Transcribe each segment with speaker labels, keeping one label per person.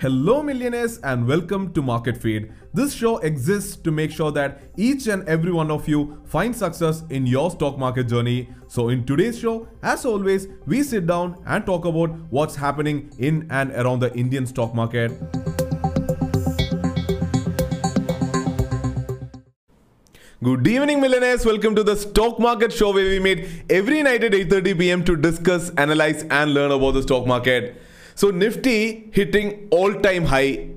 Speaker 1: Hello, millionaires, and welcome to Market Feed. This show exists to make sure that each and every one of you find success in your stock market journey. So, in today's show, as always, we sit down and talk about what's happening in and around the Indian stock market. Good evening, millionaires. Welcome to the Stock Market Show, where we meet every night at 8:30 p.m. to discuss, analyze, and learn about the stock market. So, Nifty hitting all-time high,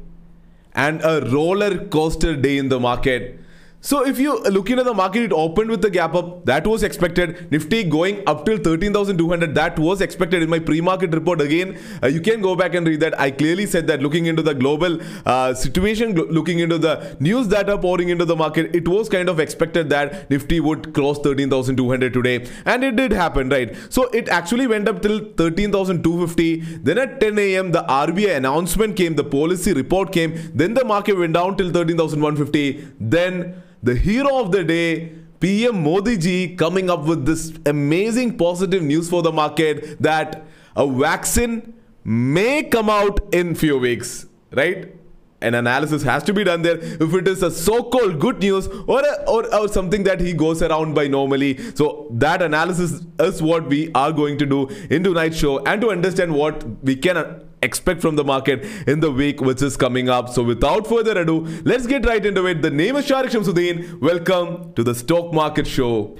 Speaker 1: and a roller coaster day in the market. So if you look into the market, it opened with the gap up. That was expected. Nifty going up till 13,200. That was expected in my pre-market report. Again, uh, you can go back and read that. I clearly said that looking into the global uh, situation, looking into the news that are pouring into the market, it was kind of expected that Nifty would cross 13,200 today. And it did happen, right? So it actually went up till 13,250. Then at 10 a.m., the RBI announcement came, the policy report came. Then the market went down till 13,150. Then the hero of the day, PM Modi ji, coming up with this amazing positive news for the market that a vaccine may come out in few weeks, right? An analysis has to be done there if it is a so-called good news or, a, or, or something that he goes around by normally. So that analysis is what we are going to do in tonight's show and to understand what we can expect from the market in the week which is coming up. So without further ado, let's get right into it. The name is Sharique Samsudheen. Welcome to the Stock Market Show.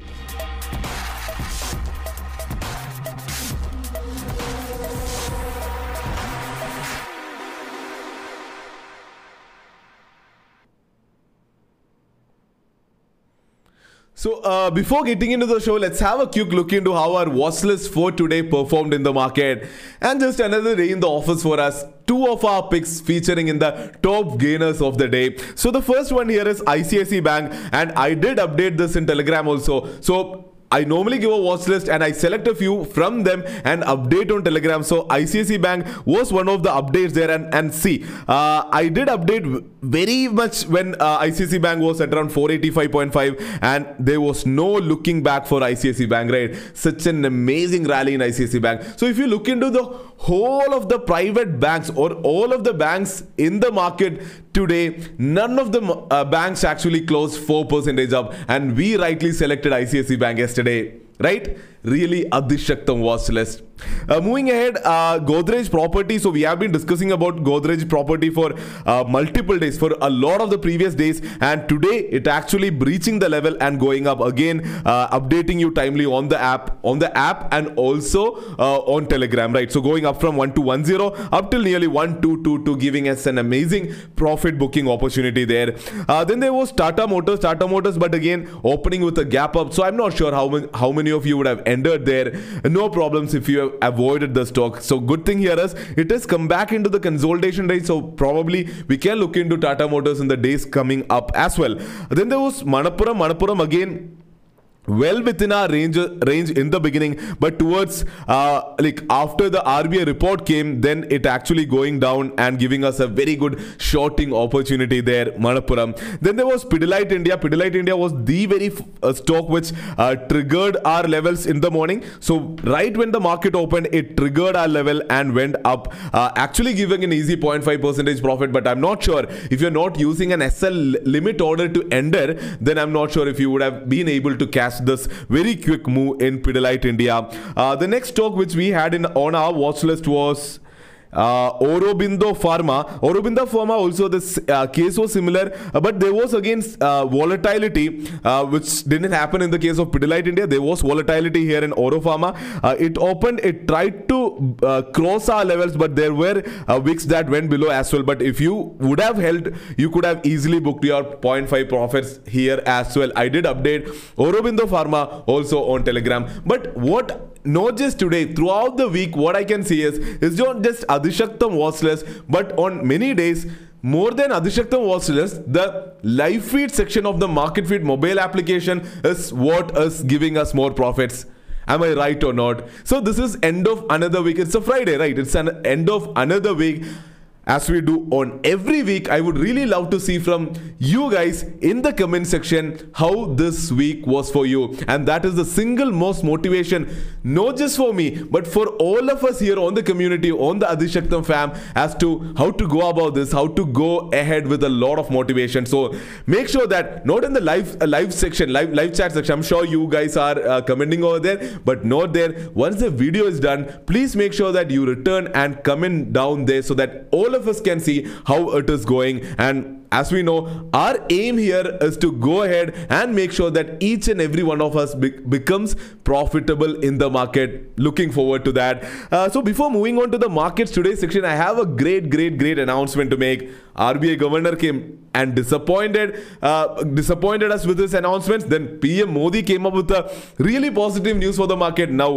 Speaker 1: So uh, before getting into the show, let's have a quick look into how our watch list for today performed in the market. And just another day in the office for us. Two of our picks featuring in the top gainers of the day. So the first one here is ICICI Bank, and I did update this in Telegram also. So I normally give a watch list and I select a few from them and update on Telegram. So ICICI Bank was one of the updates there. And, and see, uh, I did update very much when uh, Bank was at around 485.5 and there was no looking back for ICICI Bank, right? Such an amazing rally in ICICI Bank. So if you look into the whole of the private banks or all of the banks in the market today, none of the uh, banks actually closed 4% up. And we rightly selected ICICI Bank yesterday, right? Really Adishaktam watch list. Uh, moving ahead, uh, Godrej property. So we have been discussing about Godrej property for uh, multiple days, for a lot of the previous days, and today it actually breaching the level and going up again, uh, updating you timely on the app, on the app, and also uh, on Telegram. Right. So going up from one to one zero up till nearly one two two two, giving us an amazing profit booking opportunity there. Uh, then there was Tata Motors, Tata Motors, but again opening with a gap up. So I'm not sure how how many of you would have entered there. No problems if you have avoided the stock. So good thing here is it has come back into the consolidation range. So probably we can look into Tata Motors in the days coming up as well. Then there was Manappuram. Manappuram again well within our range range in the beginning but towards uh, like after the RBI report came then it actually going down and giving us a very good shorting opportunity there Manappuram then there was Pidilite India. Pidilite India was the very uh, stock which uh, triggered our levels in the morning. So right when the market opened it triggered our level and went up. Uh, actually giving an easy 0.5 percentage profit but I'm not sure if you're not using an SL limit order to ender then I'm not sure if you would have been able to cash this very quick move in Pidilite India. Uh, the next stock which we had in on our watch list was uh, Aurobindo Pharma. Aurobindo Pharma also this uh, case was similar, uh, but there was again uh, volatility uh, which didn't happen in the case of Pidilite India. There was volatility here in Auro Pharma. Uh, it opened, it tried to cross our levels, but there were wicks that went below as well. But if you would have held, you could have easily booked your 0.5 profits here as well. I did update Aurobindo Pharma also on Telegram. But what not just today, throughout the week, what I can see is it's not just Adishaktam watch list, but on many days, more than Adishaktam watch list, the live feed section of the market feed mobile application is what is giving us more profits. Am I right or not? So this is end of another week. It's a Friday, right? It's an end of another week. As we do on every week, I would really love to see from you guys in the comment section how this week was for you. And that is the single most motivation, not just for me, but for all of us here on the community, on the Adishaktam fam, as to how to go about this, how to go ahead with a lot of motivation. So make sure that not in the live uh, live section, live live chat section. I'm sure you guys are uh, commenting over there, but not there. Once the video is done, please make sure that you return and comment down there so that all all of us can see how it is going. And as we know our aim here is to go ahead and make sure that each and every one of us be becomes profitable in the market. Looking forward to that. Uh, so before moving on to the markets today section i have a great great great announcement to make. Rbi governor came and disappointed uh, disappointed us with his announcements then pm modi came up with a really positive news for the market. Now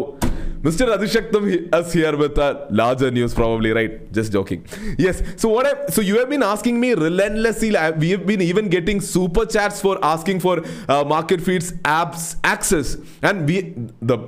Speaker 1: Mr. Adishaktam is here with a larger news, probably, right? Just joking. Yes. So what? I, so you have been asking me relentlessly. We have been even getting super chats for asking for uh, market feeds apps access, and we the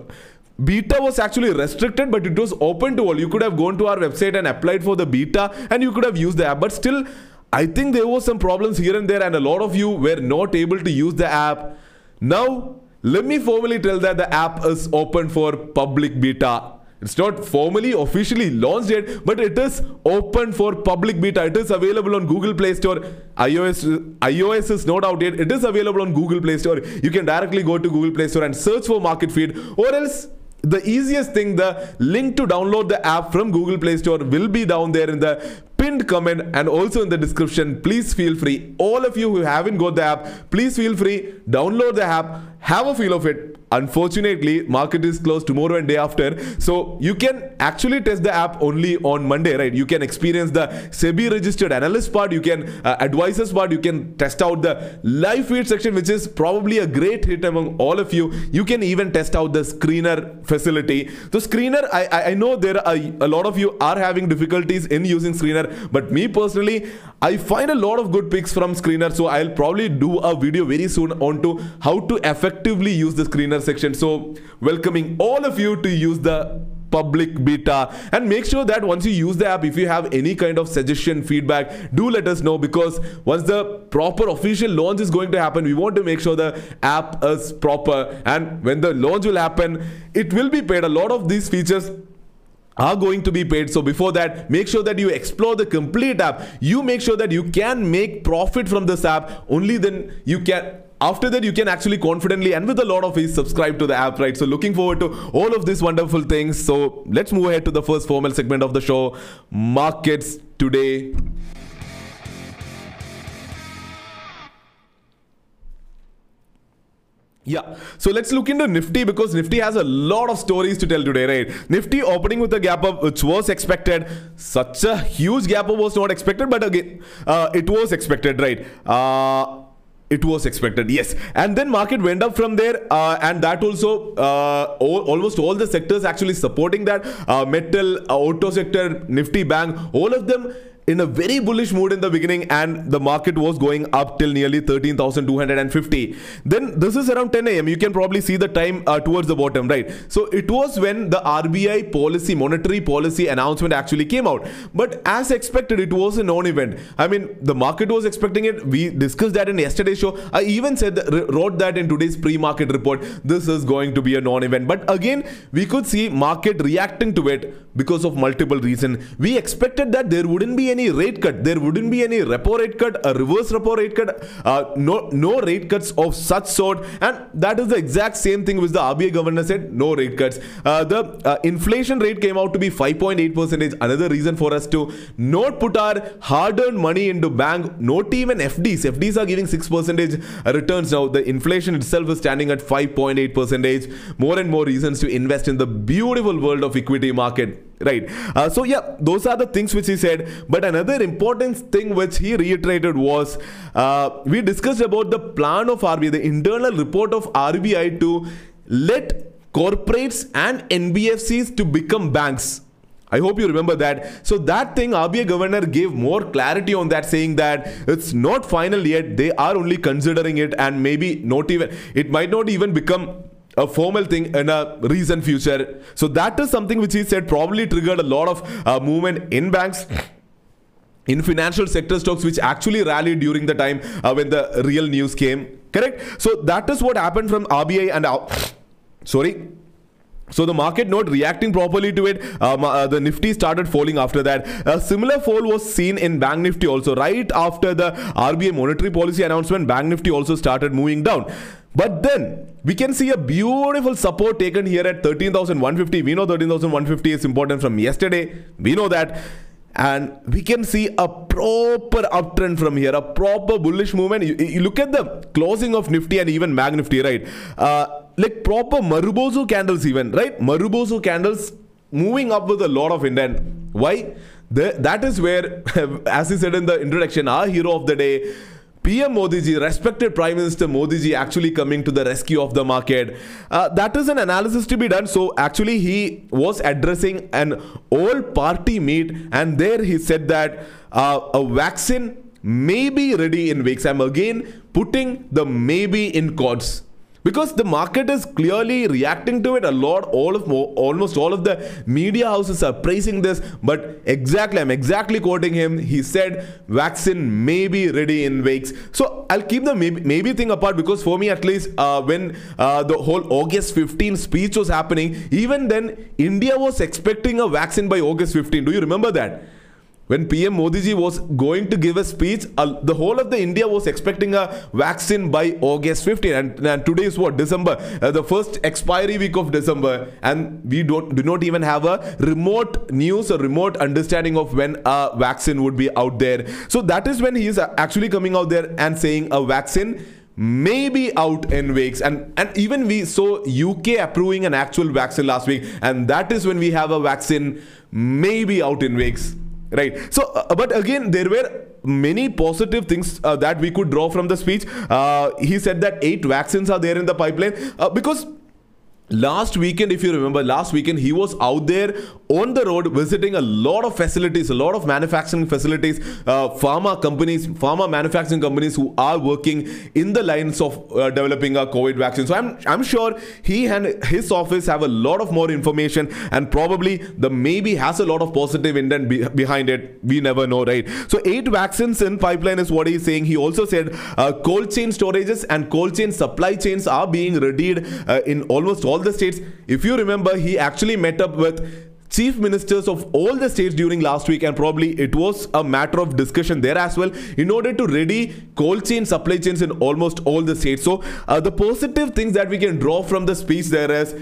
Speaker 1: beta was actually restricted but it was open to all you could have gone to our website and applied for the beta and you could have used the app but still i think there was some problems here and there and a lot of you were not able to use the app now let me formally tell that the app is open for public beta. It's not formally officially launched yet, but it is open for public beta. It is available on Google Play Store. iOS iOS is not out yet. It is available on Google Play Store. You can directly go to Google Play Store and search for Market Feed, or else the easiest thing the link to download the app from google play store will be down there in the pinned comment and also in the description please feel free all of you who haven't got the app please feel free download the app have a feel of it. Unfortunately market is closed tomorrow and day after. So you can actually test the app only on monday right? You can experience the sebi registered analyst part. You can uh, advisors part. You can test out the live feed section which is probably a great hit among all of you. You can even test out the screener facility. The screener i i know there are a lot of you are having difficulties in using screener but me personally i find a lot of good picks from screener so i'll probably do a video very soon onto how to effectively use the screener section. So welcoming all of you to use the public beta. And make sure that once you use the app if you have any kind of suggestion feedback do let us know. Because once the proper official launch is going to happen we want to make sure the app is proper. And when the launch will happen it will be paid. A lot of these features are going to be paid. So before that make sure that you explore the complete app. You make sure that you can make profit from this app. Only then you can after that you can actually confidently and with a lot of ease subscribe to the app right so looking forward to all of these wonderful things so let's move ahead to the first formal segment of the show markets today Yeah, so let's look into Nifty because Nifty has a lot of stories to tell today, right? Nifty opening with a gap up which was expected. Such a huge gap up was not expected, but again, uh, it was expected, right? Uh, it was expected yes. And then market went up from there uh, and that also uh, all, almost all the sectors actually supporting that uh, metal uh, auto sector nifty bank all of them in a very bullish mood in the beginning and the market was going up till nearly 13,250. Then this is around 10 a.m. You can probably see the time uh, towards the bottom, right? So it was when the RBI policy, monetary policy announcement actually came out. But as expected, it was a non-event. I mean, the market was expecting it. We discussed that in yesterday's show. I even said, wrote that in today's pre-market report. This is going to be a non-event. But again, we could see market reacting to it because of multiple reasons. We expected that there wouldn't be any any rate cut. There wouldn't be any repo rate cut, a reverse repo rate cut, uh, no no rate cuts of such sort. And that is the exact same thing which the RBI governor said, no rate cuts. Uh, the uh, inflation rate came out to be 5.8 percentage. Another reason for us to not put our hard-earned money into bank, not even FDs. FDs are giving 6 percentage returns now. The inflation itself is standing at 5.8 percentage. More and more reasons to invest in the beautiful world of equity market right uh, so yeah those are the things which he said but another important thing which he reiterated was uh, we discussed about the plan of RBI the internal report of RBI to let corporates and NBFCs to become banks I hope you remember that. So that thing, RBI governor gave more clarity on that, saying that it's not final yet. They are only considering it, and maybe not even. It might not even become a formal thing in a recent future. So that is something which he said probably triggered a lot of uh, movement in banks. in financial sector stocks which actually rallied during the time uh, when the real news came correct so that is what happened from rbi and uh, sorry so the market not reacting properly to it, um, uh, the Nifty started falling after that. A similar fall was seen in Bank Nifty also. Right after the RBI monetary policy announcement, Bank Nifty also started moving down. But then we can see a beautiful support taken here at 13,150. We know 13,150 is important from yesterday. We know that and we can see a proper uptrend from here, a proper bullish movement. You, you look at the closing of Nifty and even Bank Nifty, right? Uh, like proper Marubozu candles, even right? Marubozu candles moving up with a lot of intent. Why? The, that is where, as he said in the introduction, our hero of the day PM Modi ji, respected Prime Minister Modi ji, actually coming to the rescue of the market. Uh, that is an analysis to be done. So actually, he was addressing an old party meet, and there he said that uh, a vaccine may be ready in weeks. I'm again putting the maybe in quotes because the market is clearly reacting to it. A lot all of almost all of the media houses are praising this. But exactly i'm exactly quoting him. He said vaccine may be ready in weeks. So i'll keep the maybe, maybe thing apart because for me at least uh, when uh, the whole august 15 speech was happening even then india was expecting a vaccine by august 15 do you remember that when PM Modi ji was going to give a speech, uh, the whole of the India was expecting a vaccine by August 15, and, and today is what? December, uh, the first expiry week of December, and we don't do not even have a remote news or remote understanding of when a vaccine would be out there. So that is when he is actually coming out there and saying a vaccine may be out in weeks. And and even we saw uk approving an actual vaccine last week. And that is when we have a vaccine maybe out in weeks right. So uh, but again there were many positive things uh, that we could draw from the speech. Uh, he said that eight vaccines are there in the pipeline uh, because last weekend if you remember last weekend he was out there on the road visiting a lot of facilities a lot of manufacturing facilities uh, pharma companies pharma manufacturing companies who are working in the lines of uh, developing a covid vaccine. So i'm i'm sure he and his office have a lot of more information and probably the maybe has a lot of positive intent be- behind it. We never know right? So eight vaccines in pipeline is what he's saying. He also said uh, cold chain storages and cold chain supply chains are being readied uh, in almost all all the states. If you remember, he actually met up with chief ministers of all the states during last week and probably it was a matter of discussion there as well in order to ready cold chain supply chains in almost all the states so uh, the positive things that we can draw from the speech there is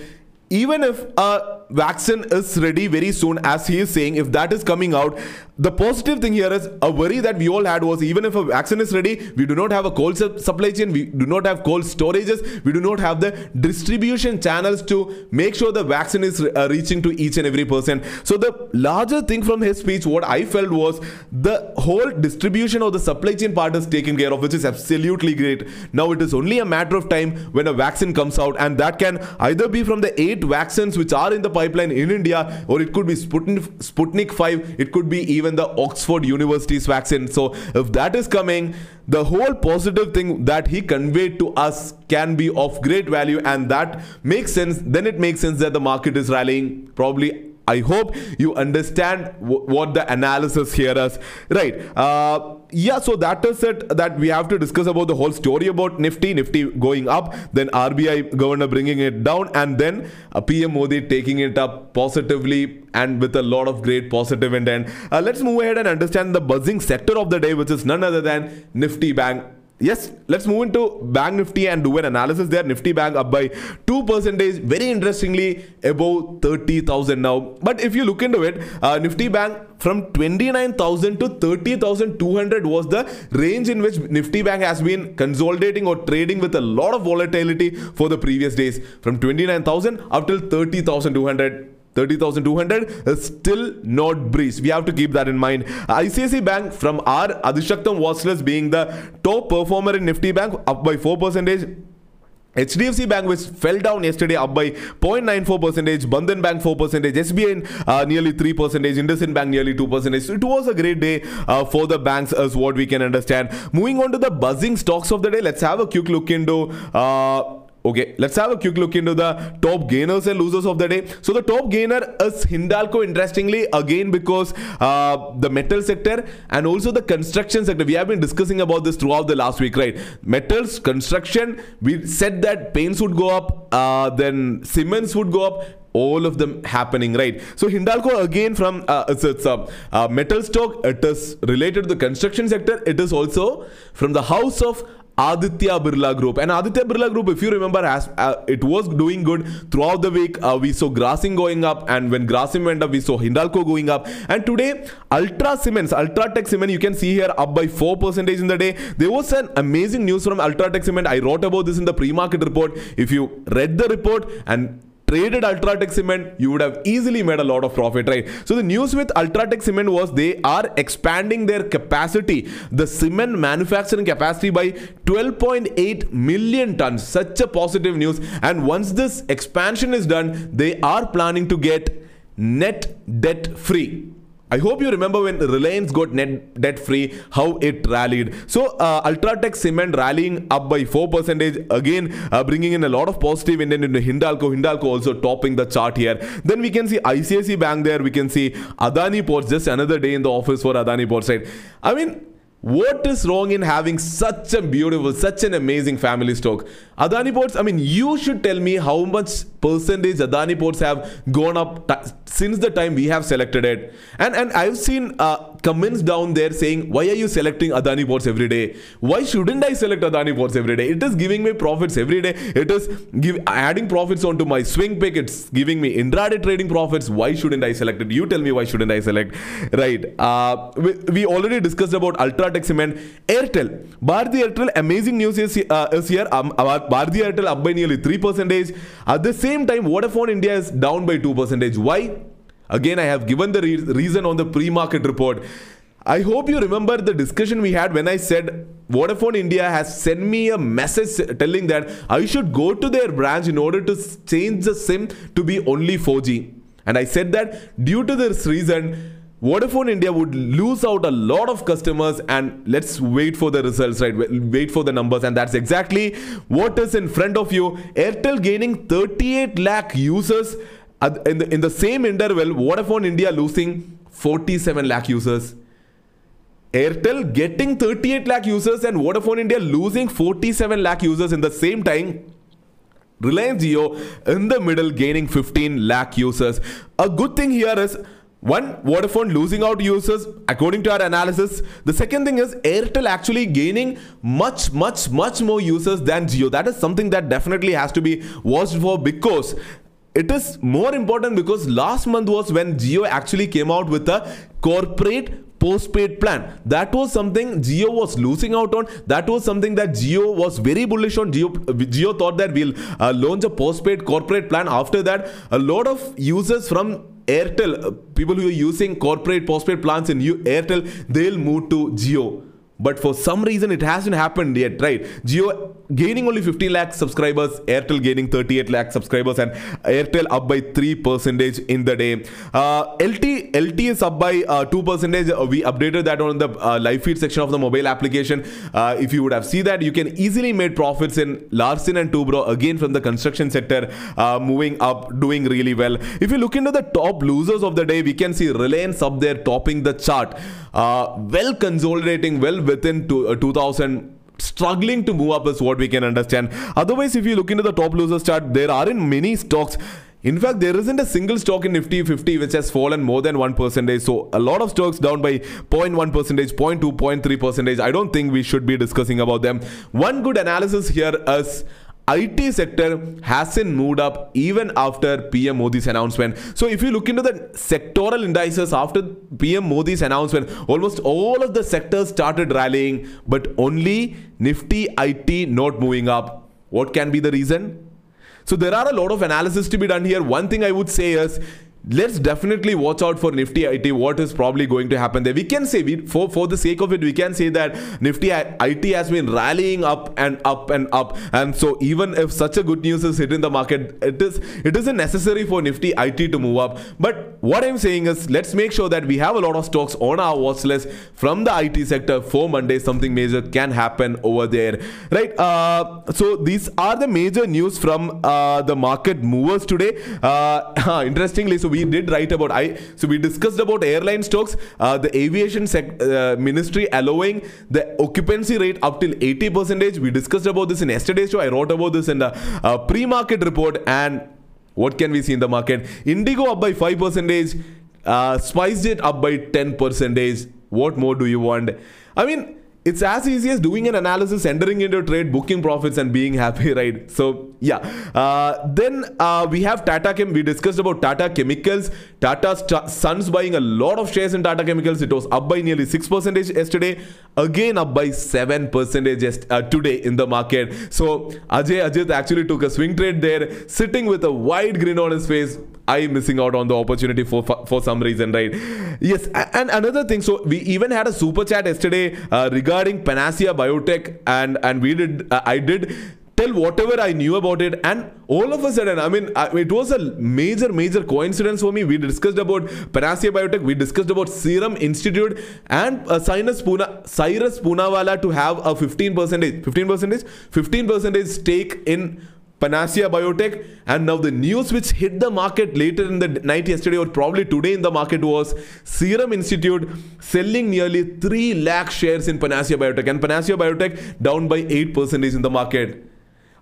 Speaker 1: even if a vaccine is ready very soon as he is saying if that is coming out the positive thing here is a worry that we all had was even if a vaccine is ready, we do not have a cold supply chain, we do not have cold storages, we do not have the distribution channels to make sure the vaccine is uh, reaching to each and every person. So the larger thing from his speech, what I felt was the whole distribution of the supply chain part is taken care of, which is absolutely great. Now it is only a matter of time when a vaccine comes out, and that can either be from the eight vaccines which are in the pipeline in India, or it could be Sputnik, Sputnik 5, it could be even even the Oxford University's vaccine. So if that is coming, the whole positive thing that he conveyed to us can be of great value and that makes sense. Then it makes sense that the market is rallying probably I hope you understand what the analysis here is. Right. Uh, yeah, so that is it that we have to discuss about the whole story about Nifty, Nifty going up, then RBI governor bringing it down, and then uh, PM Modi taking it up positively and with a lot of great positive intent. Uh, let's move ahead and understand the buzzing sector of the day, which is none other than Nifty Bank yes let's move into bank nifty and do an analysis there. Nifty bank up by 2 percentage very interestingly above 30000 now. But if you look into it uh, nifty bank from 29000 to 30200 was the range in which nifty bank has been consolidating or trading with a lot of volatility for the previous days. From 29000 up till 30200 30,200 is still not breached. We have to keep that in mind. ICICI Bank from our Adishaktam watchlist being the top performer in Nifty Bank up by 4 percentage. HDFC Bank which fell down yesterday up by 0.94 percentage, Bandhan Bank 4 percentage, SBI uh, nearly 3 percentage, IndusInd Bank nearly 2 percentage. So it was a great day uh, for the banks as what we can understand. Moving on to the buzzing stocks of the day, let's have a quick look into uh, Okay, let's have a quick look into the top gainers and losers of the day. So the top gainer is Hindalco, interestingly, again because uh, the metal sector and also the construction sector. We have been discussing about this throughout the last week, right? Metals, construction, we said that paints would go up, uh, then cements would go up all of them happening right so hindalco again from uh, it's, it's a uh, metal stock it is related to the construction sector it is also from the house of Aditya Birla Group. And Aditya Birla Group, if you remember, has, uh, it was doing good throughout the week. Uh, we saw Grasim going up, and when Grasim went up, we saw Hindalco going up. And today, Ultra Cements, Ultratech Cement, you can see here up by 4% in the day. There was an amazing news from Ultratech Cement. I wrote about this in the pre market report. If you read the report and traded Ultratech Cement, you would have easily made a lot of profit, right? So the news with Ultratech Cement was they are expanding their capacity, the cement manufacturing capacity by 12.8 million tons. Such a positive news. And once this expansion is done, they are planning to get net debt free. I hope you remember when Reliance got net debt free, how it rallied. So uh, Ultratech Cement rallying up by 4% again, uh, bringing in a lot of positive in into Hindalco. Hindalco also topping the chart here. Then we can see ICICI Bank there. We can see Adani Ports, just another day in the office for Adani Ports side. I mean, what is wrong in having such a beautiful, such an amazing family stock? Adani Ports, I mean, you should tell me how much percentage Adani Ports have gone up since the time we have selected it. And and I've seen uh, comments down there saying, why are you selecting Adani Ports every day? Why shouldn't I select Adani Ports every day? It is giving me profits every day. It is give, adding profits onto my swing pick. It's giving me intraday trading profits. Why shouldn't I select it? You tell me why shouldn't I select? Right. Uh, we, we already discussed about Ultra Tech Cement, Airtel. Bharti Airtel, amazing news is, uh, is here. Um, Bharti Airtel up by nearly 3%. At the same time, Vodafone India is down by 2%. Why? Again, I have given the re- reason on the pre-market report. I hope you remember the discussion we had when I said Vodafone India has sent me a message telling that I should go to their branch in order to change the SIM to be only 4G. And I said that due to this reason, Vodafone India would lose out a lot of customers and let's wait for the results, right? Wait for the numbers, and that's exactly what is in front of you. Airtel gaining 38 lakh users in the, in the same interval, Vodafone India losing 47 lakh users. Airtel getting 38 lakh users and Vodafone India losing 47 lakh users in the same time. Reliance Jio in the middle gaining 15 lakh users. A good thing here is one, Vodafone losing out users according to our analysis. The second thing is Airtel actually gaining much, much, much more users than Jio. That is something that definitely has to be watched for because it is more important because last month was when Jio actually came out with a corporate postpaid plan. That was something Jio was losing out on. That was something that Jio was very bullish on. Jio thought that we'll uh, launch a postpaid corporate plan. After that, a lot of users from Airtel, uh, people who are using corporate postpaid plans in Airtel, they'll move to Jio. But for some reason, it hasn't happened yet, right? Jio gaining only 15 lakh subscribers, Airtel gaining 38 lakh subscribers, and Airtel up by 3 percentage in the day. Uh, LT LT is up by uh, 2 percentage. Uh, we updated that on the uh, live feed section of the mobile application. If you would have seen that, you can easily make profits in Larsen and Toubro again from the construction sector, moving up, doing really well. If you look into the top losers of the day, we can see Reliance up there topping the chart, Uh, well consolidating, well within two, uh, 2000 struggling to move up is what we can understand. Otherwise, if you look into the top losers chart, there aren't many stocks. In fact, there isn't a single stock in Nifty 50 which has fallen more than 1%. So, a lot of stocks down by 0.1%, 0.2, 0.3%. I don't think we should be discussing about them. One good analysis here is IT sector hasn't moved up even after PM Modi's announcement. So if you look into the sectoral indices after PM Modi's announcement, almost all of the sectors started rallying, but only Nifty IT not moving up. What can be the reason? So there are a lot of analysis to be done here. One thing I would say is let's definitely watch out for Nifty IT. What is probably going to happen there? We can say, we, for for the sake of it, we can say that Nifty IT has been rallying up and up and up. And so even if such a good news is hitting the market, it is it isn't necessary for Nifty IT to move up. But what I'm saying is, let's make sure that we have a lot of stocks on our watch list from the IT sector for Monday. Something major can happen over there, right? Uh, so these are the major news from uh, the market movers today. Uh, interestingly, so we did write about I. So we discussed about airline stocks, uh, the aviation sec, uh, ministry allowing the occupancy rate up till 80 percentage. We discussed about this in yesterday's show. I wrote about this in the uh, pre-market report. And what can we see in the market? Indigo up by 5 percentage. Uh, SpiceJet up by 10 percentage. What more do you want? I mean it's as easy as doing an analysis, entering into a trade, booking profits, and being happy, right? So, yeah. Uh, then uh, we have Tata Chem. We discussed about Tata Chemicals. Tata Sons buying a lot of shares in Tata Chemicals. It was up by nearly 6% yesterday, again up by 7% uh, today in the market. So, Ajay Ajit actually took a swing trade there, sitting with a wide grin on his face. I am missing out on the opportunity for for some reason, right? Yes, and another thing. So we even had a super chat yesterday uh, regarding Panacea Biotech, and and we did uh, I did tell whatever I knew about it, and all of a sudden, I mean, it was a major, major coincidence for me. We discussed about Panacea Biotech, we discussed about Serum Institute, and uh, Cyrus, Puna, Cyrus Poonawalla to have a 15 percentage, 15 percentage, 15 percentage stake in Panacea Biotech. And now the news which hit the market later in the night yesterday or probably today in the market was Serum Institute selling nearly 3 lakh shares in Panacea Biotech. And Panacea Biotech down by 8% in the market.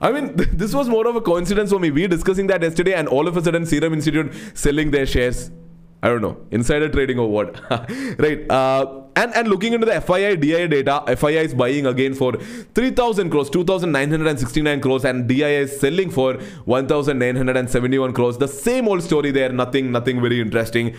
Speaker 1: I mean, this was more of a coincidence for me. We were discussing that yesterday, and all of a sudden, Serum Institute selling their shares. I don't know, insider trading or what? right. Uh, and, and looking into the FII DII data, FII is buying again for 3,000 crores, 2,969 crores, and DII is selling for 1,971 crores. The same old story there, nothing, nothing very interesting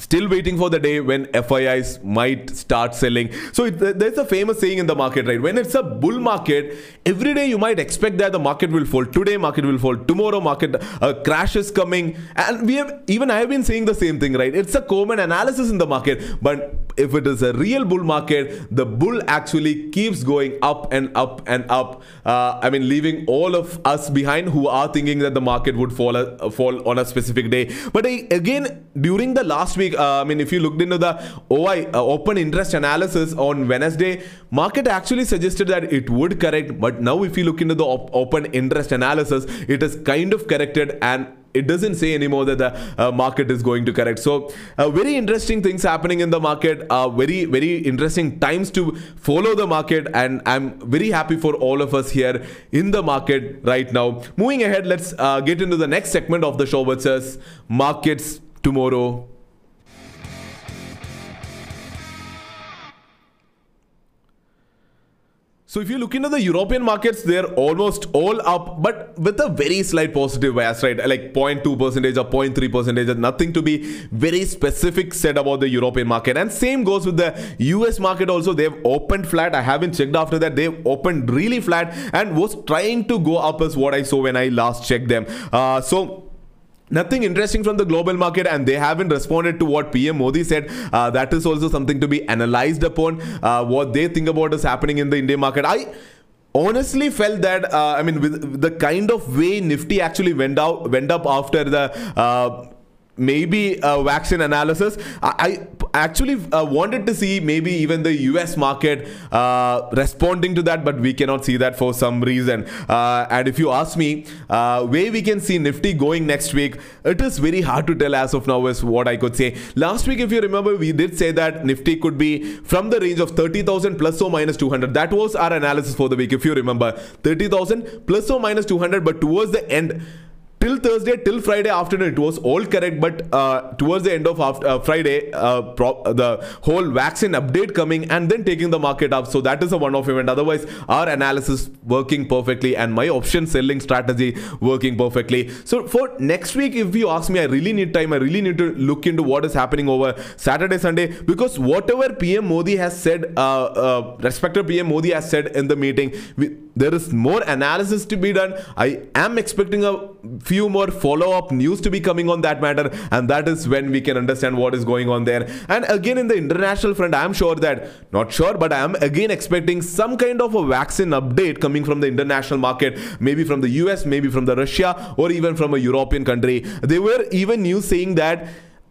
Speaker 1: still waiting for the day when FIIs might start selling. So it, there's a famous saying in the market, right? When it's a bull market, every day you might expect that the market will fall. Today market will fall. Tomorrow market uh, crash is coming, and we have even I have been saying the same thing, right? It's a common analysis in the market, but if it is a real bull market, the bull actually keeps going up and up and up. Uh, I mean, leaving all of us behind who are thinking that the market would fall uh, fall on a specific day. But again, during the last week uh, I mean, if you looked into the OI uh, open interest analysis on Wednesday, market actually suggested that it would correct. But now, if you look into the op- open interest analysis, it is kind of corrected and it doesn't say anymore that the uh, market is going to correct. So uh, very interesting things happening in the market uh, very very interesting times to follow the market and i'm very happy for all of us here in the market right now. Moving ahead let's uh, get into the next segment of the show which says markets tomorrow So if you look into the European markets, they're almost all up, but with a very slight positive bias, right? Like 0.2 percentage or 0.3 percentage. Nothing to be very specific said about the European market. And same goes with the US market also. They've opened flat. I haven't checked after that. They've opened really flat and was trying to go up as what I saw when I last checked them. Uh, so Nothing interesting from the global market, and they haven't responded to what PM Modi said. Uh, that is also something to be analyzed upon. Uh, what they think about is happening in the Indian market. I honestly felt that uh, I mean, with the kind of way Nifty actually went out, went up after the uh, maybe a vaccine analysis. I, actually uh, wanted to see maybe even the US market uh, responding to that, but we cannot see that for some reason. Uh, and if you ask me, uh, where we can see Nifty going next week, it is very hard to tell as of now, is what I could say. Last week, if you remember, we did say that Nifty could be from the range of 30,000 plus or minus 200. That was our analysis for the week, if you remember. 30,000 plus or minus 200, but towards the end, till Thursday, till Friday afternoon, it was all correct. But uh, towards the end of after, uh, Friday, uh, the whole vaccine update coming and then taking the market up. So that is a one-off event. Otherwise, our analysis working perfectly and my option selling strategy working perfectly. So for next week, if you ask me, I really need time. I really need to look into what is happening over Saturday, Sunday because whatever PM Modi has said, uh, uh, respected PM Modi has said in the meeting. We, there is more analysis to be done. I am expecting a few more follow up news to be coming on that matter, and that is when we can understand what is going on there. And again, in the international front, I am sure that, not sure, but I am again expecting some kind of a vaccine update coming from the international market, maybe from the US, maybe from the Russia, or even from a European country. There were even news saying that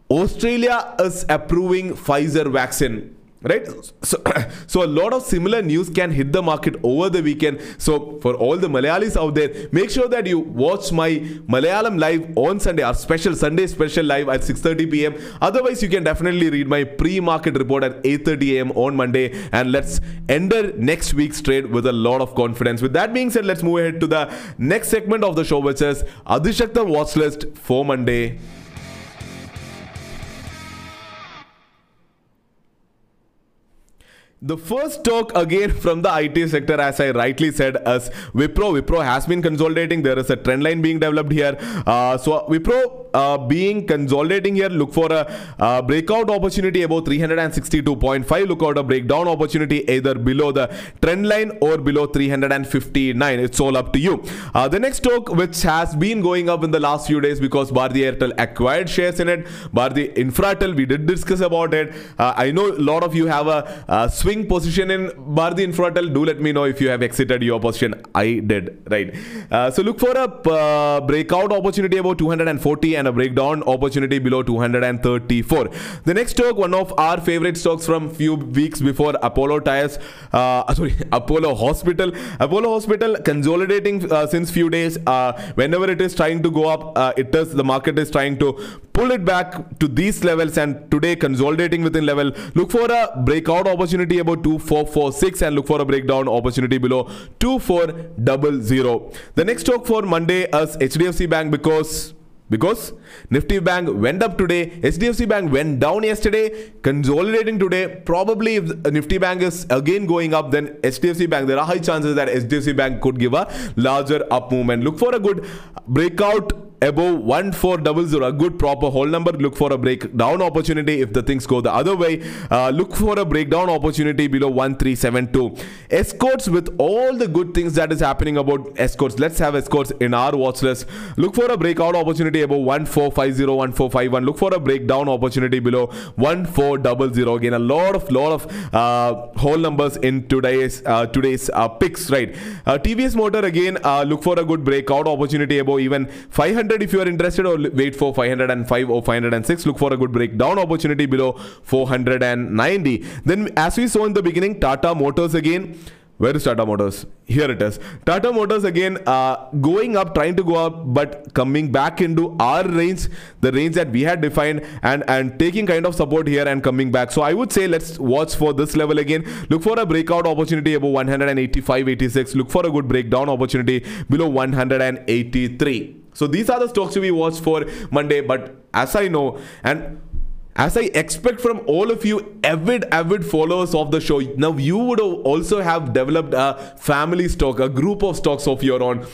Speaker 1: Australia is approving Pfizer vaccine right? So so a lot of similar news can hit the market over the weekend. So for all the malayalis out there make sure that you watch my malayalam live on sunday our special sunday special live at 6:30 pm otherwise you can definitely read my pre-market report at 8:30 am on monday. And let's enter next week's trade with a lot of confidence. With that being said let's move ahead to the next segment of the show which is adishakta watch list for monday The first talk again from the IT sector, as I rightly said, as Wipro. Wipro has been consolidating. There is a trend line being developed here. Uh, so Wipro uh, being consolidating here, look for a uh, breakout opportunity above 362.5. Look out a breakdown opportunity either below the trend line or below 359. It's all up to you. Uh, the next talk, which has been going up in the last few days because Bharti Airtel acquired shares in it. Bharti Infratel, we did discuss about it. Uh, I know a lot of you have a uh, swing position in Bharti Infratel, do let me know if you have exited your position. I did, right? Uh, so look for a uh, breakout opportunity about 240 and a breakdown opportunity below 234. The next stock, one of our favorite stocks from few weeks before Apollo Tires, uh, sorry, Apollo Hospital. Apollo Hospital consolidating uh, since few days. Uh, whenever it is trying to go up, it is the market is trying to pull it back to these levels and today consolidating within level. Look for a breakout opportunity about 2446 and look for a breakdown opportunity below 2400. The next stock for Monday is HDFC Bank because because Nifty Bank went up today, HDFC Bank went down yesterday, consolidating today. Probably if Nifty Bank is again going up, then HDFC Bank, there are high chances that HDFC Bank could give a larger up movement. Look for a good breakout above 1400 a good proper whole number. Look for a breakdown opportunity if the things go the other way. Uh, look for a breakdown opportunity below 1372 escorts with all the good things that is happening about escorts. Let's have escorts in our watch list. Look for a breakout opportunity above 1450 1451 look for a breakdown opportunity below 1400 again a lot of lot of uh, whole numbers in today's uh, today's uh, picks right? Uh, tvs motor again uh, look for a good breakout opportunity above even 500 500 if you are interested or wait for 505 or 506 look for a good breakdown opportunity below 490 then as we saw in the beginning tata motors again where is Tata Motors? Here it is. Tata Motors again uh, going up, trying to go up, but coming back into our range, the range that we had defined, and and taking kind of support here and coming back. So I would say let's watch for this level again. Look for a breakout opportunity above 185, 86. Look for a good breakdown opportunity below 183. So these are the stocks to be watched for Monday. But as I know, and as I expect from all of you avid, avid followers of the show, now you would also have developed a family stock, a group of stocks of your own.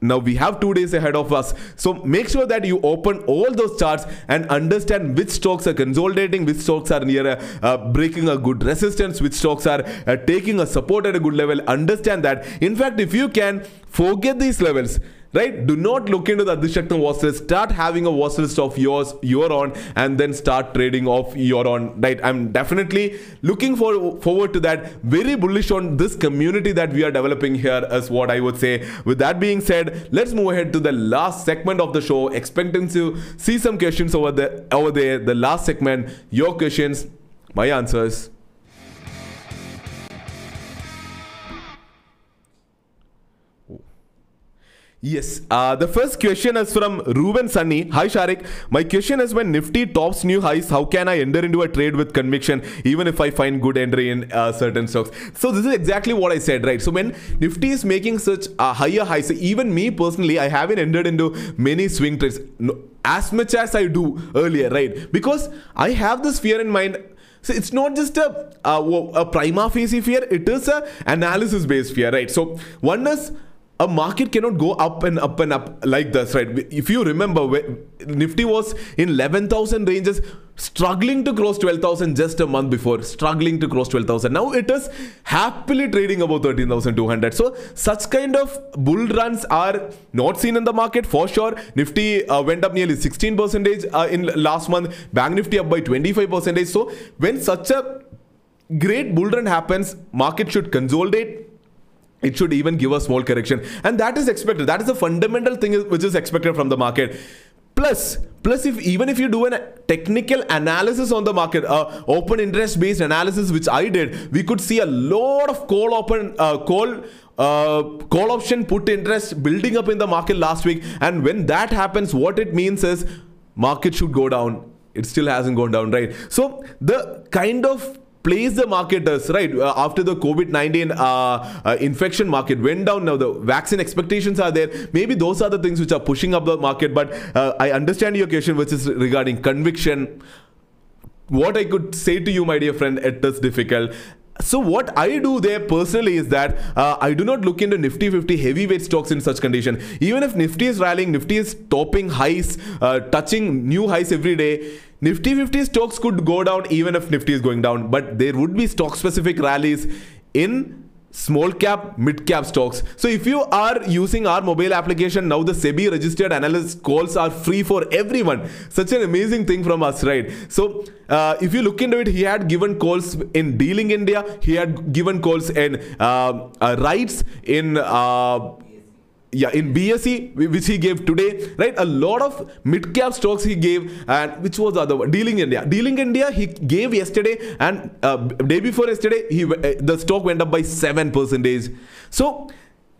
Speaker 1: Now we have two days ahead of us. So make sure that you open all those charts and understand which stocks are consolidating, which stocks are near a, uh, breaking a good resistance, which stocks are uh, taking a support at a good level. Understand that. In fact, if you can forget these levels, right? Do not look into the adishaktam watch list start having a watch list of yours your own and then start trading off your own. Right? I'm definitely looking for, forward to that. Very bullish on this community that we are developing here is what i would say. With that being said let's move ahead to the last segment of the show. Expecting to see some questions over there over there. The last segment your questions. My answers Yes, uh, the first question is from Ruben Sunny. Hi Sharique. My question is when Nifty tops new highs, how can I enter into a trade with conviction even if I find good entry in uh, certain stocks? So this is exactly what I said, right? So when Nifty is making such a higher highs, so even me personally, I haven't entered into many swing trades no, as much as I do earlier, right? Because I have this fear in mind. So it's not just a, a, a prima facie fear, it is a analysis based fear, right? So one is a market cannot go up and up and up like this, right? If you remember, Nifty was in 11,000 ranges, struggling to cross 12,000 just a month before, struggling to cross 12,000. Now it is happily trading about 13,200. So such kind of bull runs are not seen in the market for sure. Nifty uh, went up nearly 16 percentage uh, in last month. Bank Nifty up by 25 percentage. So when such a great bull run happens, market should consolidate it should even give a small correction. And that is expected. That is a fundamental thing which is expected from the market. Plus plus if even if you do a technical analysis on the market uh, open interest based analysis which i did we could see a lot of call open uh, call uh, call option put interest building up in the market last week. And when that happens what it means is market should go down. It still hasn't gone down right? So the kind of place the market does, right? Uh, after the COVID 19 uh, uh, infection market went down, now the vaccine expectations are there. Maybe those are the things which are pushing up the market. But uh, I understand your question, which is regarding conviction. What I could say to you, my dear friend, it is difficult so what I do there personally is that uh, I do not look into Nifty 50 heavyweight stocks in such condition. Even if Nifty is rallying, Nifty is topping highs, uh, touching new highs every day. Nifty 50 stocks could go down even if Nifty is going down, but there would be stock specific rallies in small cap, mid cap stocks. So if you are using our mobile application, now the SEBI registered analyst calls are free for everyone. Such an amazing thing from us, right? So uh, if you look into it, he had given calls in Dealing India, he had given calls in uh, uh, rights in uh, yeah in BSE which he gave today right? A lot of mid cap stocks he gave and which was the other one? Dealing India. Dealing India he gave yesterday and uh, day before yesterday he uh, the stock went up by 7 percentage. So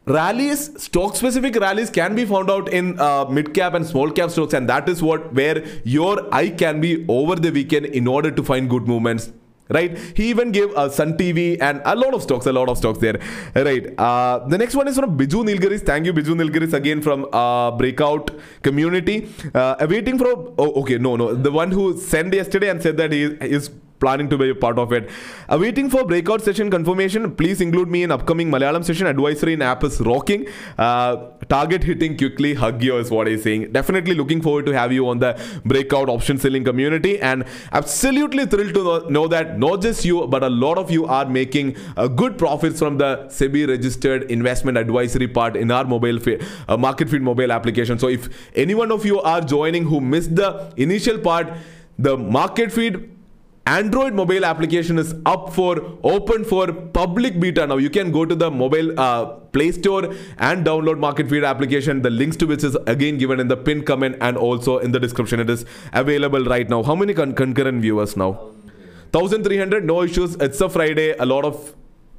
Speaker 1: rallies stock specific rallies can be found out in uh, mid cap and small cap stocks and that is what where your eye can be over the weekend in order to find good movements right? He even gave uh, Sun TV and a lot of stocks, a lot of stocks there, right? Uh, the next one is from Biju Nilgiris. Thank you, Biju Nilgiris, again from uh, Breakout Community. Uh, awaiting for, oh, okay, no, no, the one who sent yesterday and said that he is planning to be a part of it. Uh, waiting for breakout session confirmation. Please include me in upcoming Malayalam session. Advisory in app is rocking. Uh, target hitting quickly. Hug you is what I'm saying. Definitely looking forward to have you on the breakout option selling community and absolutely thrilled to know that not just you but a lot of you are making uh, good profits from the SEBI registered investment advisory part in our mobile fe- uh, market feed mobile application. So if any one of you are joining who missed the initial part, the market feed Android mobile application is up for open for public beta now. You can go to the mobile uh, Play Store and download Market Feed application. The links to which is again given in the pinned comment and also in the description. It is available right now. How many con concurrent viewers now? 1300 no issues it's a friday a lot of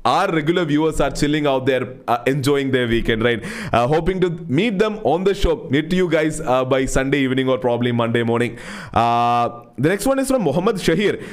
Speaker 1: our regular viewers are chilling out there, uh, enjoying their weekend, right? Uh, hoping to meet them on the show, meet you guys uh, by Sunday evening or probably Monday morning. Uh, the next one is from Mohammed Shahir.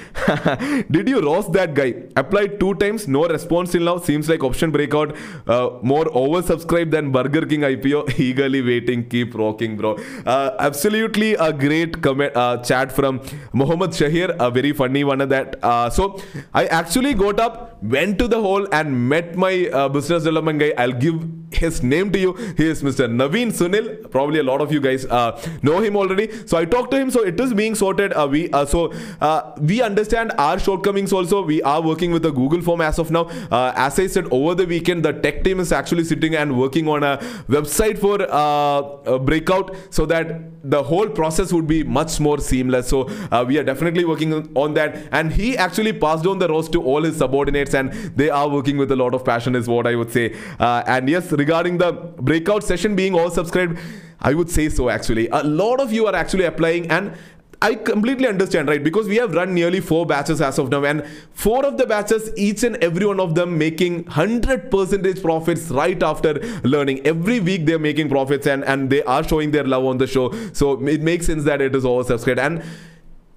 Speaker 1: Did you roast that guy? Applied two times, no response till now. Seems like option breakout uh, more oversubscribed than Burger King IPO. Eagerly waiting. Keep rocking, bro. Uh, absolutely a great comment chat from Mohammed Shahir. A very funny one of that. so I actually got up, went to the call and met my uh, business development guy. I'll give his name to you. He is Mr. Naveen Sunil. Probably a lot of you guys uh, know him already. So I talked to him. So it is being sorted. Uh, we uh, so uh, we understand our shortcomings. Also, we are working with the Google form as of now. Uh, as I said over the weekend, the tech team is actually sitting and working on a website for a breakout so that the whole process would be much more seamless. So we are definitely working on that. And he actually passed on the roast to all his subordinates, and they are working with a lot of passion, is what I would say. Uh, and yes, regarding the breakout session being all subscribed, I would say so actually. A lot of you are actually applying and I completely understand, right? Because we have run nearly four batches as of now, and four of the batches, each and every one of them making 100 percentage profits right after learning. Every week they're making profits and, and they are showing their love on the show. So it makes sense that it is all subscribed. And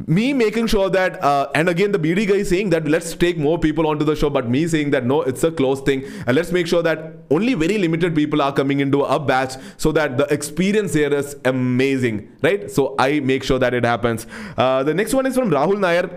Speaker 1: me making sure that uh, and again the bd guy saying that let's take more people onto the show but me saying that no it's a closed thing. And let's make sure that only very limited people are coming into a batch so that the experience here is amazing right? So i make sure that it happens. Uh, the next one is from rahul nair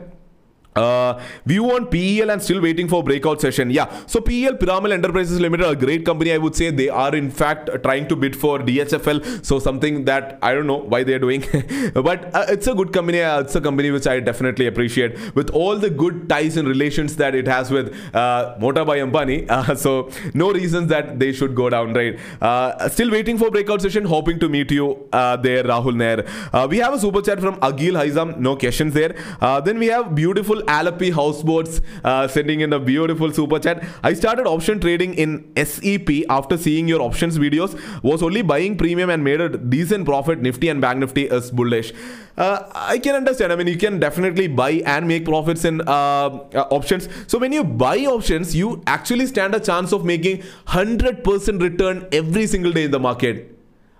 Speaker 1: uh, view on PEL and still waiting for breakout session. Yeah, so PEL Piramal Enterprises Limited, a great company, I would say. They are in fact trying to bid for DHFL. So something that I don't know why they're doing, but uh, it's a good company. Uh, it's a company which I definitely appreciate with all the good ties and relations that it has with uh, Motabhai Ambani. Uh, so no reasons that they should go down, right? Uh, still waiting for breakout session. Hoping to meet you uh, there, Rahul Nair. We have a super chat from Agil Haizam. No questions there. Uh, then we have beautiful Alleppey Houseboats uh, sending in a beautiful super chat. I started option trading in SEP after seeing your options videos. Was only buying premium and made a decent profit. Nifty and Bank Nifty is bullish. Uh, I can understand. I mean, you can definitely buy and make profits in uh, uh, options. So when you buy options, you actually stand a chance of making 100% return every single day in the market.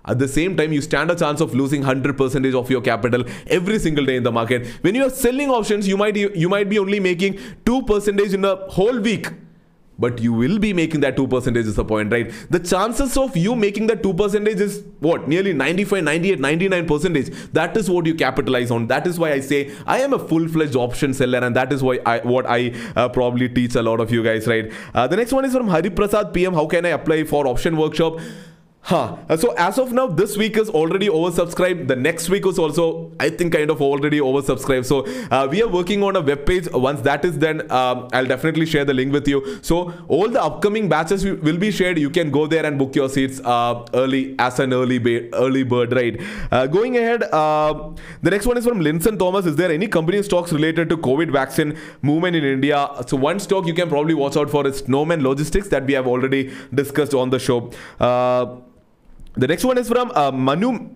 Speaker 1: At the same time, you stand a chance of losing 100% of your capital every single day in the market. When you are selling options, you might you might be only making 2% in a whole week. But you will be making that 2% is the point, right? The chances of you making that 2% is what? Nearly 95, 98, 99%. That is what you capitalize on. That is why I say I am a full-fledged option seller and that is why I what I uh, probably teach a lot of you guys, right? Uh, the next one is from Hari Prasad PM. How can I apply for option workshop? Huh. Uh, so as of now, this week is already oversubscribed. The next week is also, I think, kind of already oversubscribed. So uh, we are working on a web page. Once that is done, um, I'll definitely share the link with you. So all the upcoming batches will be shared. You can go there and book your seats uh, early as an early early bird, right? Uh, going ahead, uh, the next one is from Linson Thomas. Is there any company stocks related to COVID vaccine movement in India? So one stock you can probably watch out for is Snowman Logistics that we have already discussed on the show. The next one is from uh, Manu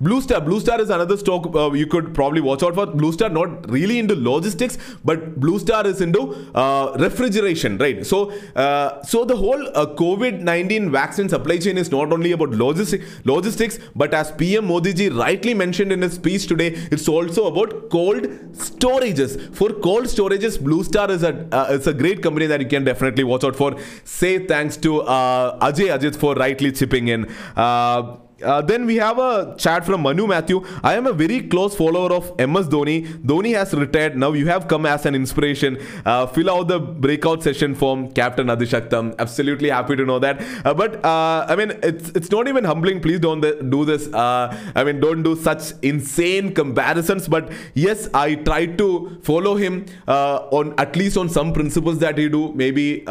Speaker 1: Blue Star. Blue Star is another stock uh, you could probably watch out for. Blue Star not really into logistics, but Blue Star is into uh, refrigeration, right? So, uh, so the whole uh, COVID-19 vaccine supply chain is not only about logistic, logistics, but as PM Modi ji rightly mentioned in his speech today, it's also about cold storages. For cold storages, Blue Star is a uh, it's a great company that you can definitely watch out for. Say thanks to uh, Ajay Ajit for rightly chipping in. Uh, then we have a chat from Manu Matthew. I am a very close follower of MS Dhoni. Dhoni has retired. Now you have come as an inspiration. Uh, fill out the breakout session form, Captain Adishaktam. Absolutely happy to know that. Uh, but uh, I mean, it's it's not even humbling. Please don't do this. Uh, I mean, don't do such insane comparisons. But yes, I try to follow him uh, on at least on some principles that he do. Maybe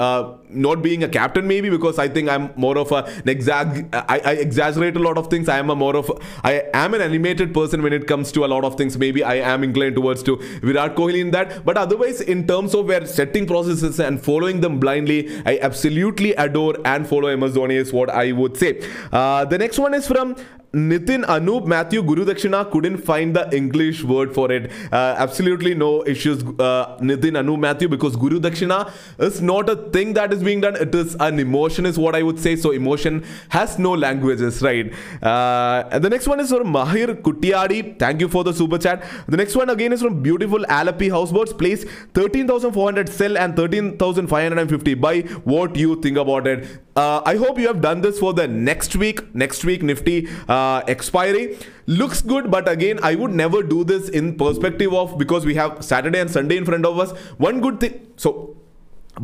Speaker 1: not being a captain, maybe because I think I'm more of a, an exag. I, I exaggerate a lot of things. I am a more of I am an animated person when it comes to a lot of things. Maybe I am inclined towards to Virat Kohli in that. But otherwise, in terms of where setting processes and following them blindly, I absolutely adore and follow Dhoni is what I would say. Uh, the next one is from Nitin Anup Matthew Guru Dakshina couldn't find the English word for it. Uh, absolutely no issues, uh, Nitin Anup Matthew, because Guru Dakshina is not a thing that is being done. It is an emotion, is what I would say. So emotion has no languages, right? Uh, and the next one is from Mahir Kutiadi. Thank you for the super chat. The next one again is from beautiful Alleppey Houseboats. Place 13,400 sell and 13,550 buy. What you think about it? Uh, I hope you have done this for the next week. Next week Nifty. Uh, uh, expiry. Looks good but again i would never do this in perspective of because we have saturday and sunday in front of us. One good thing so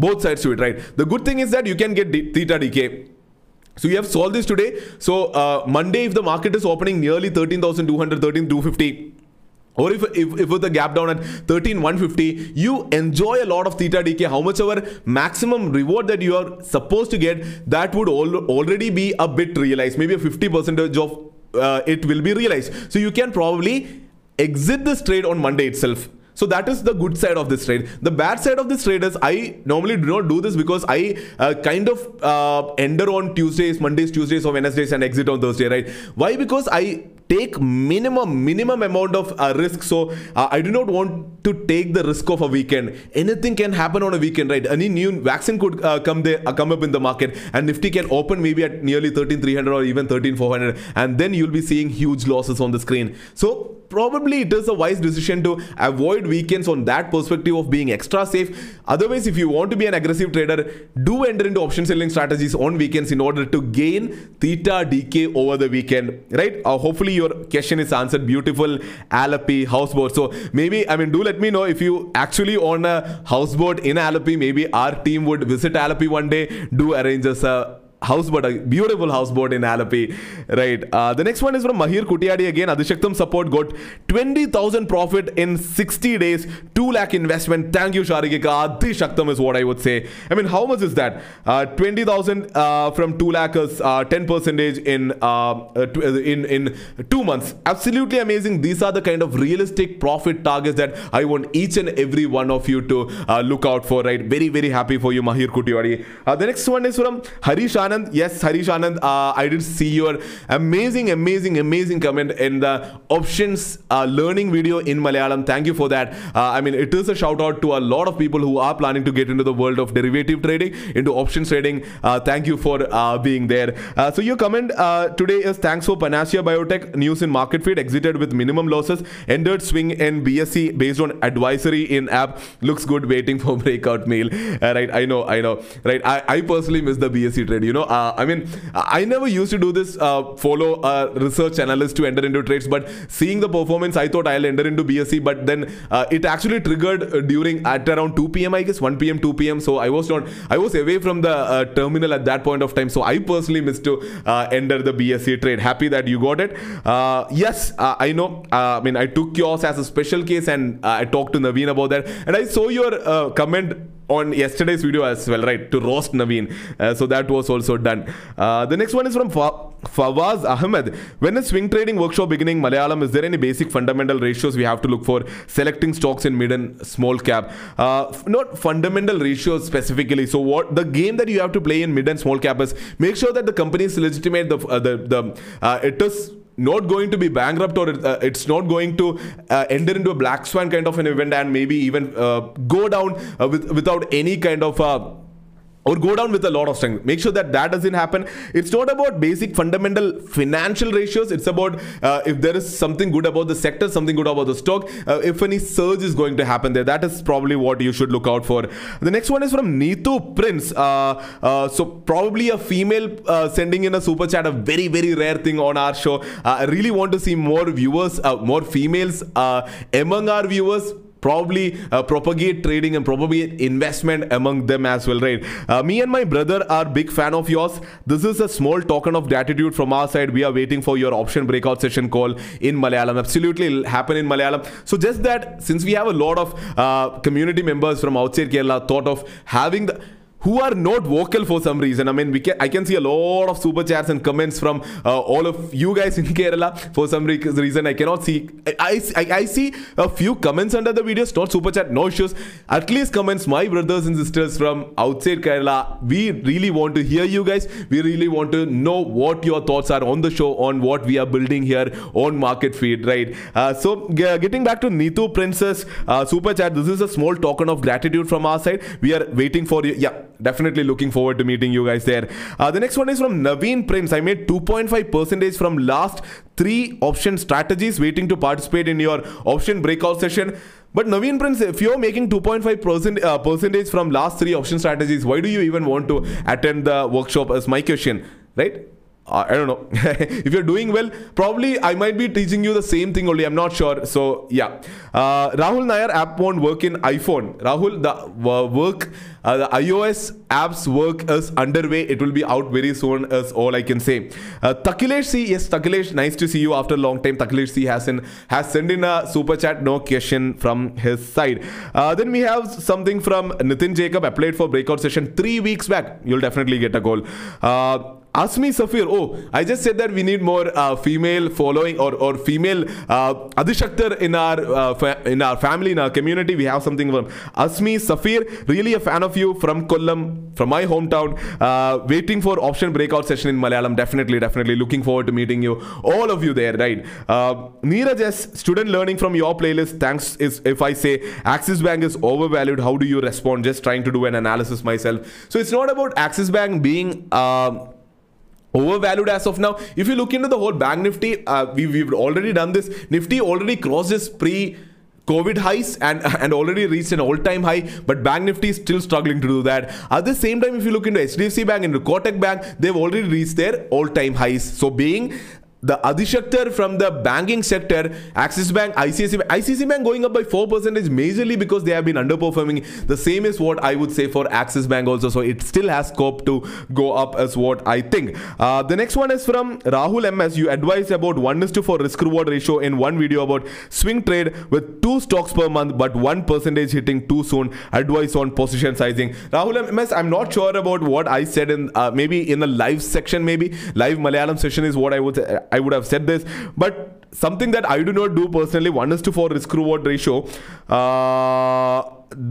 Speaker 1: both sides to it right? The good thing is that you can get D- theta decay. So you have solved this today. So uh, monday if the market is opening nearly 13200 13250 or if, if, if with a gap down at 13150 you enjoy a lot of theta decay how much our maximum reward that you are supposed to get that would al- already be a bit realized maybe a 50 percentage of uh, it will be realized. So you can probably exit this trade on Monday itself. So that is the good side of this trade. The bad side of this trade is I normally do not do this because I uh, kind of uh, enter on Tuesdays, Mondays, Tuesdays, or Wednesdays and exit on Thursday, right? Why? Because I take minimum minimum amount of uh, risk. So uh, i do not want to take the risk of a weekend. Anything can happen on a weekend right? Any new vaccine could uh, come there uh, come up in the market and nifty can open maybe at nearly 13300 or even 13400 and then you'll be seeing huge losses on the screen. So probably it is a wise decision to avoid weekends on that perspective of being extra safe. Otherwise if you want to be an aggressive trader do enter into option selling strategies on weekends in order to gain theta decay over the weekend right? Uh, hopefully your question is answered. Beautiful Alleppey houseboat. So maybe, I mean, do let me know if you actually own a houseboat in Alleppey. Maybe our team would visit Alleppey one day, do arrange us a houseboat, a beautiful houseboat in Alleppey, right? Uh, the next one is from Mahir Kutiadi again. Adishaktam support got 20,000 profit in 60 days, 2 lakh investment. Thank you, Sharikika. Adishaktam is what I would say. I mean, how much is that? Uh, 20,000 uh, from 2 lakh is 10 uh, percentage in, uh, uh, in, in two months. Absolutely amazing. These are the kind of realistic profit targets that I want each and every one of you to look out for, right? Very, very happy for you, Mahir Kutiadi. the next one is from Harish Anand. Yes, Harish Anand, uh, I did see your amazing, amazing, amazing comment in the options uh, learning video in Malayalam. Thank you for that. Uh, I mean, it is a shout out to a lot of people who are planning to get into the world of derivative trading, into options trading. Uh, thank you for uh, being there. Uh, so your comment today is thanks for Panacea Biotech news in market feed exited with minimum losses, entered swing in BSE based on advisory in app. Looks good. Waiting for breakout mail. right, I know, I know. Right, I, I personally miss the BSE trade. You know, uh, I mean, I never used to do this uh, follow a research analyst to enter into trades, but seeing the performance, I thought I'll enter into BSE, but then uh, it actually triggered during at around 2 p.m. I guess 1 p.m. 2 p.m. So I was not, I was away from the uh, terminal at that point of time. So I personally missed to uh, enter the BSE trade. Happy that you got it. Uh, yes, I know. I mean, I took yours as a special case, and I talked to Naveen about that, and I saw your comment on yesterday's video as well, right? To roast Naveen. Uh, so that was also done. Uh, the next one is from Fa- Fawaz Ahmed. When is swing trading workshop beginning, Malayalam, is there any basic fundamental ratios we have to look for selecting stocks in mid and small cap? Uh, not fundamental ratios specifically. So what the game that you have to play in mid and small cap is make sure that the company is legitimate. The uh, the the uh, it is not going to be bankrupt or uh, it's not going to uh, enter into a black swan kind of an event and maybe even uh, go down uh, with, without any kind of uh, or go down with a lot of strength. Make sure that that doesn't happen. It's not about basic fundamental financial ratios. It's about uh, if there is something good about the sector, something good about the stock, uh, if any surge is going to happen there. That is probably what you should look out for. The next one is from Neetu Prince. Uh, uh so probably a female uh, sending in a super chat, a very very rare thing on our show. Uh, I really want to see more viewers, more females among our viewers probably uh, propagate trading and propagate investment among them as well, right? Uh, me and my brother are big fan of yours. This is a small token of gratitude from our side. We are waiting for your option breakout session call in Malayalam. Absolutely, it'll happen in Malayalam. So just that, since we have a lot of uh, community members from outside Kerala, thought of having the who are not vocal for some reason. I mean, we can I can see a lot of super chats and comments from uh, all of you guys in Kerala. For some reason, I cannot see. I, I, I see a few comments under the videos, not super chat, no issues. At least comments, my brothers and sisters from outside Kerala. We really want to hear you guys. We really want to know what your thoughts are on the show, on what we are building here on Market Feed, right? Uh, so, getting back to Neetu Princess uh, super chat, this is a small token of gratitude from our side. We are waiting for you. Yeah definitely looking forward to meeting you guys there. Uh, the next one is from Naveen Prince. I made 2.5 percentage from last three option strategies, waiting to participate in your option breakout session. But Naveen Prince, if you're making 2.5 percent, uh, percentage from last three option strategies, why do you even want to attend the workshop? Is my question, right? I don't know. if you're doing well, probably I might be teaching you the same thing only. I'm not sure. So yeah, uh, Rahul Nair app won't work in iPhone. Rahul, the uh, work, uh, the iOS apps work is underway. It will be out very soon. Is all I can say. Uh, Takilesh C, yes, Takilesh, nice to see you after a long time. Takilesh C has in has sent in a super chat. No question from his side. Uh, then we have something from Nitin Jacob. Applied for breakout session three weeks back. You'll definitely get a goal. Asmi Safir, oh, I just said that we need more uh, female following or, or female uh, Adishaktar in our uh, in our family, in our community. We have something from Asmi Safir, really a fan of you from Kollam, from my hometown. Uh, waiting for option breakout session in Malayalam. Definitely, definitely looking forward to meeting you, all of you there, right? Uh, Neeraj student learning from your playlist. Thanks. Is if I say Axis Bank is overvalued, how do you respond? Just trying to do an analysis myself. So it's not about Axis Bank being. Uh, overvalued as of now. If you look into the whole bank nifty, uh, we, we've already done this. Nifty already crossed its pre COVID highs and, and already reached an all-time high, but Bank Nifty is still struggling to do that. At the same time, if you look into HDFC Bank and Kotak Bank, they've already reached their all-time highs. So being the Adishaktar from the banking sector, Axis Bank, ICICI, ICICI Bank going up by 4% is majorly because they have been underperforming. The same is what I would say for Axis Bank also. So it still has scope to go up as what I think. Uh, the next one is from Rahul MS. You advised about 1 is to 4 risk reward ratio in one video about swing trade with two stocks per month, but 1 percentage hitting too soon. Advice on position sizing. Rahul MS, I'm not sure about what I said in uh, maybe in the live section, maybe live Malayalam session is what I would I would have said this, but something that I do not do personally. One is to four risk reward ratio. Uh,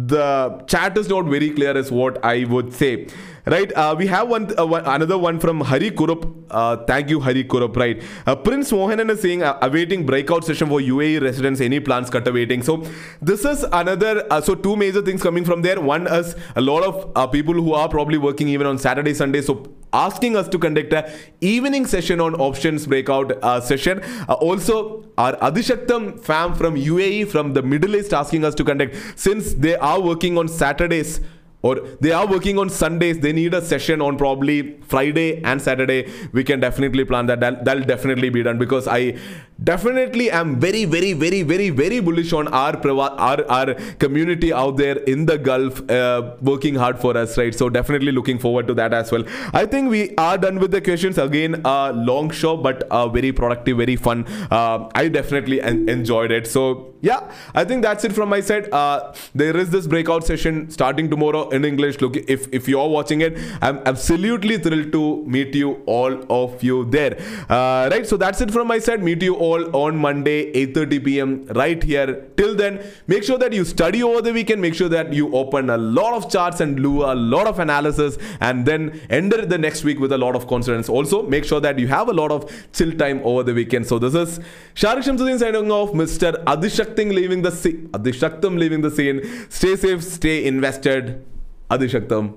Speaker 1: the chat is not very clear, is what I would say. Right, uh, we have one, uh, one, another one from Hari Kurup. Uh, thank you, Hari Kurup. Right, uh, Prince Mohanan is saying uh, awaiting breakout session for UAE residents. Any plans cut awaiting? So this is another. Uh, so two major things coming from there. One is a lot of people who are probably working even on Saturday, Sunday. So asking us to conduct a evening session on options breakout session. also, our Adishaktam fam from UAE from the Middle East asking us to conduct since they are working on Saturdays or they are working on Sundays, they need a session on probably Friday and Saturday. We can definitely plan that. That'll, that'll definitely be done because I definitely am very, very, very, very, very bullish on our our our community out there in the Gulf, uh, working hard for us, right? So definitely looking forward to that as well. I think we are done with the questions. Again, a long show, but uh, very productive, very fun. Uh, I definitely en- enjoyed it. So yeah, I think that's it from my side. Uh, there is this breakout session starting tomorrow in English. Look, if if you're watching it, I'm absolutely thrilled to meet you all of you there. Uh, right, so that's it from my side. Meet you all on Monday, 8:30 p.m. right here. Till then, make sure that you study over the weekend. Make sure that you open a lot of charts and do a lot of analysis, and then enter the next week with a lot of confidence. Also, make sure that you have a lot of chill time over the weekend. So this is Sharique Samsudheen signing off, Mr. Adishakting leaving the scene. Adishaktam leaving the scene. Stay safe, stay invested. Adishaktam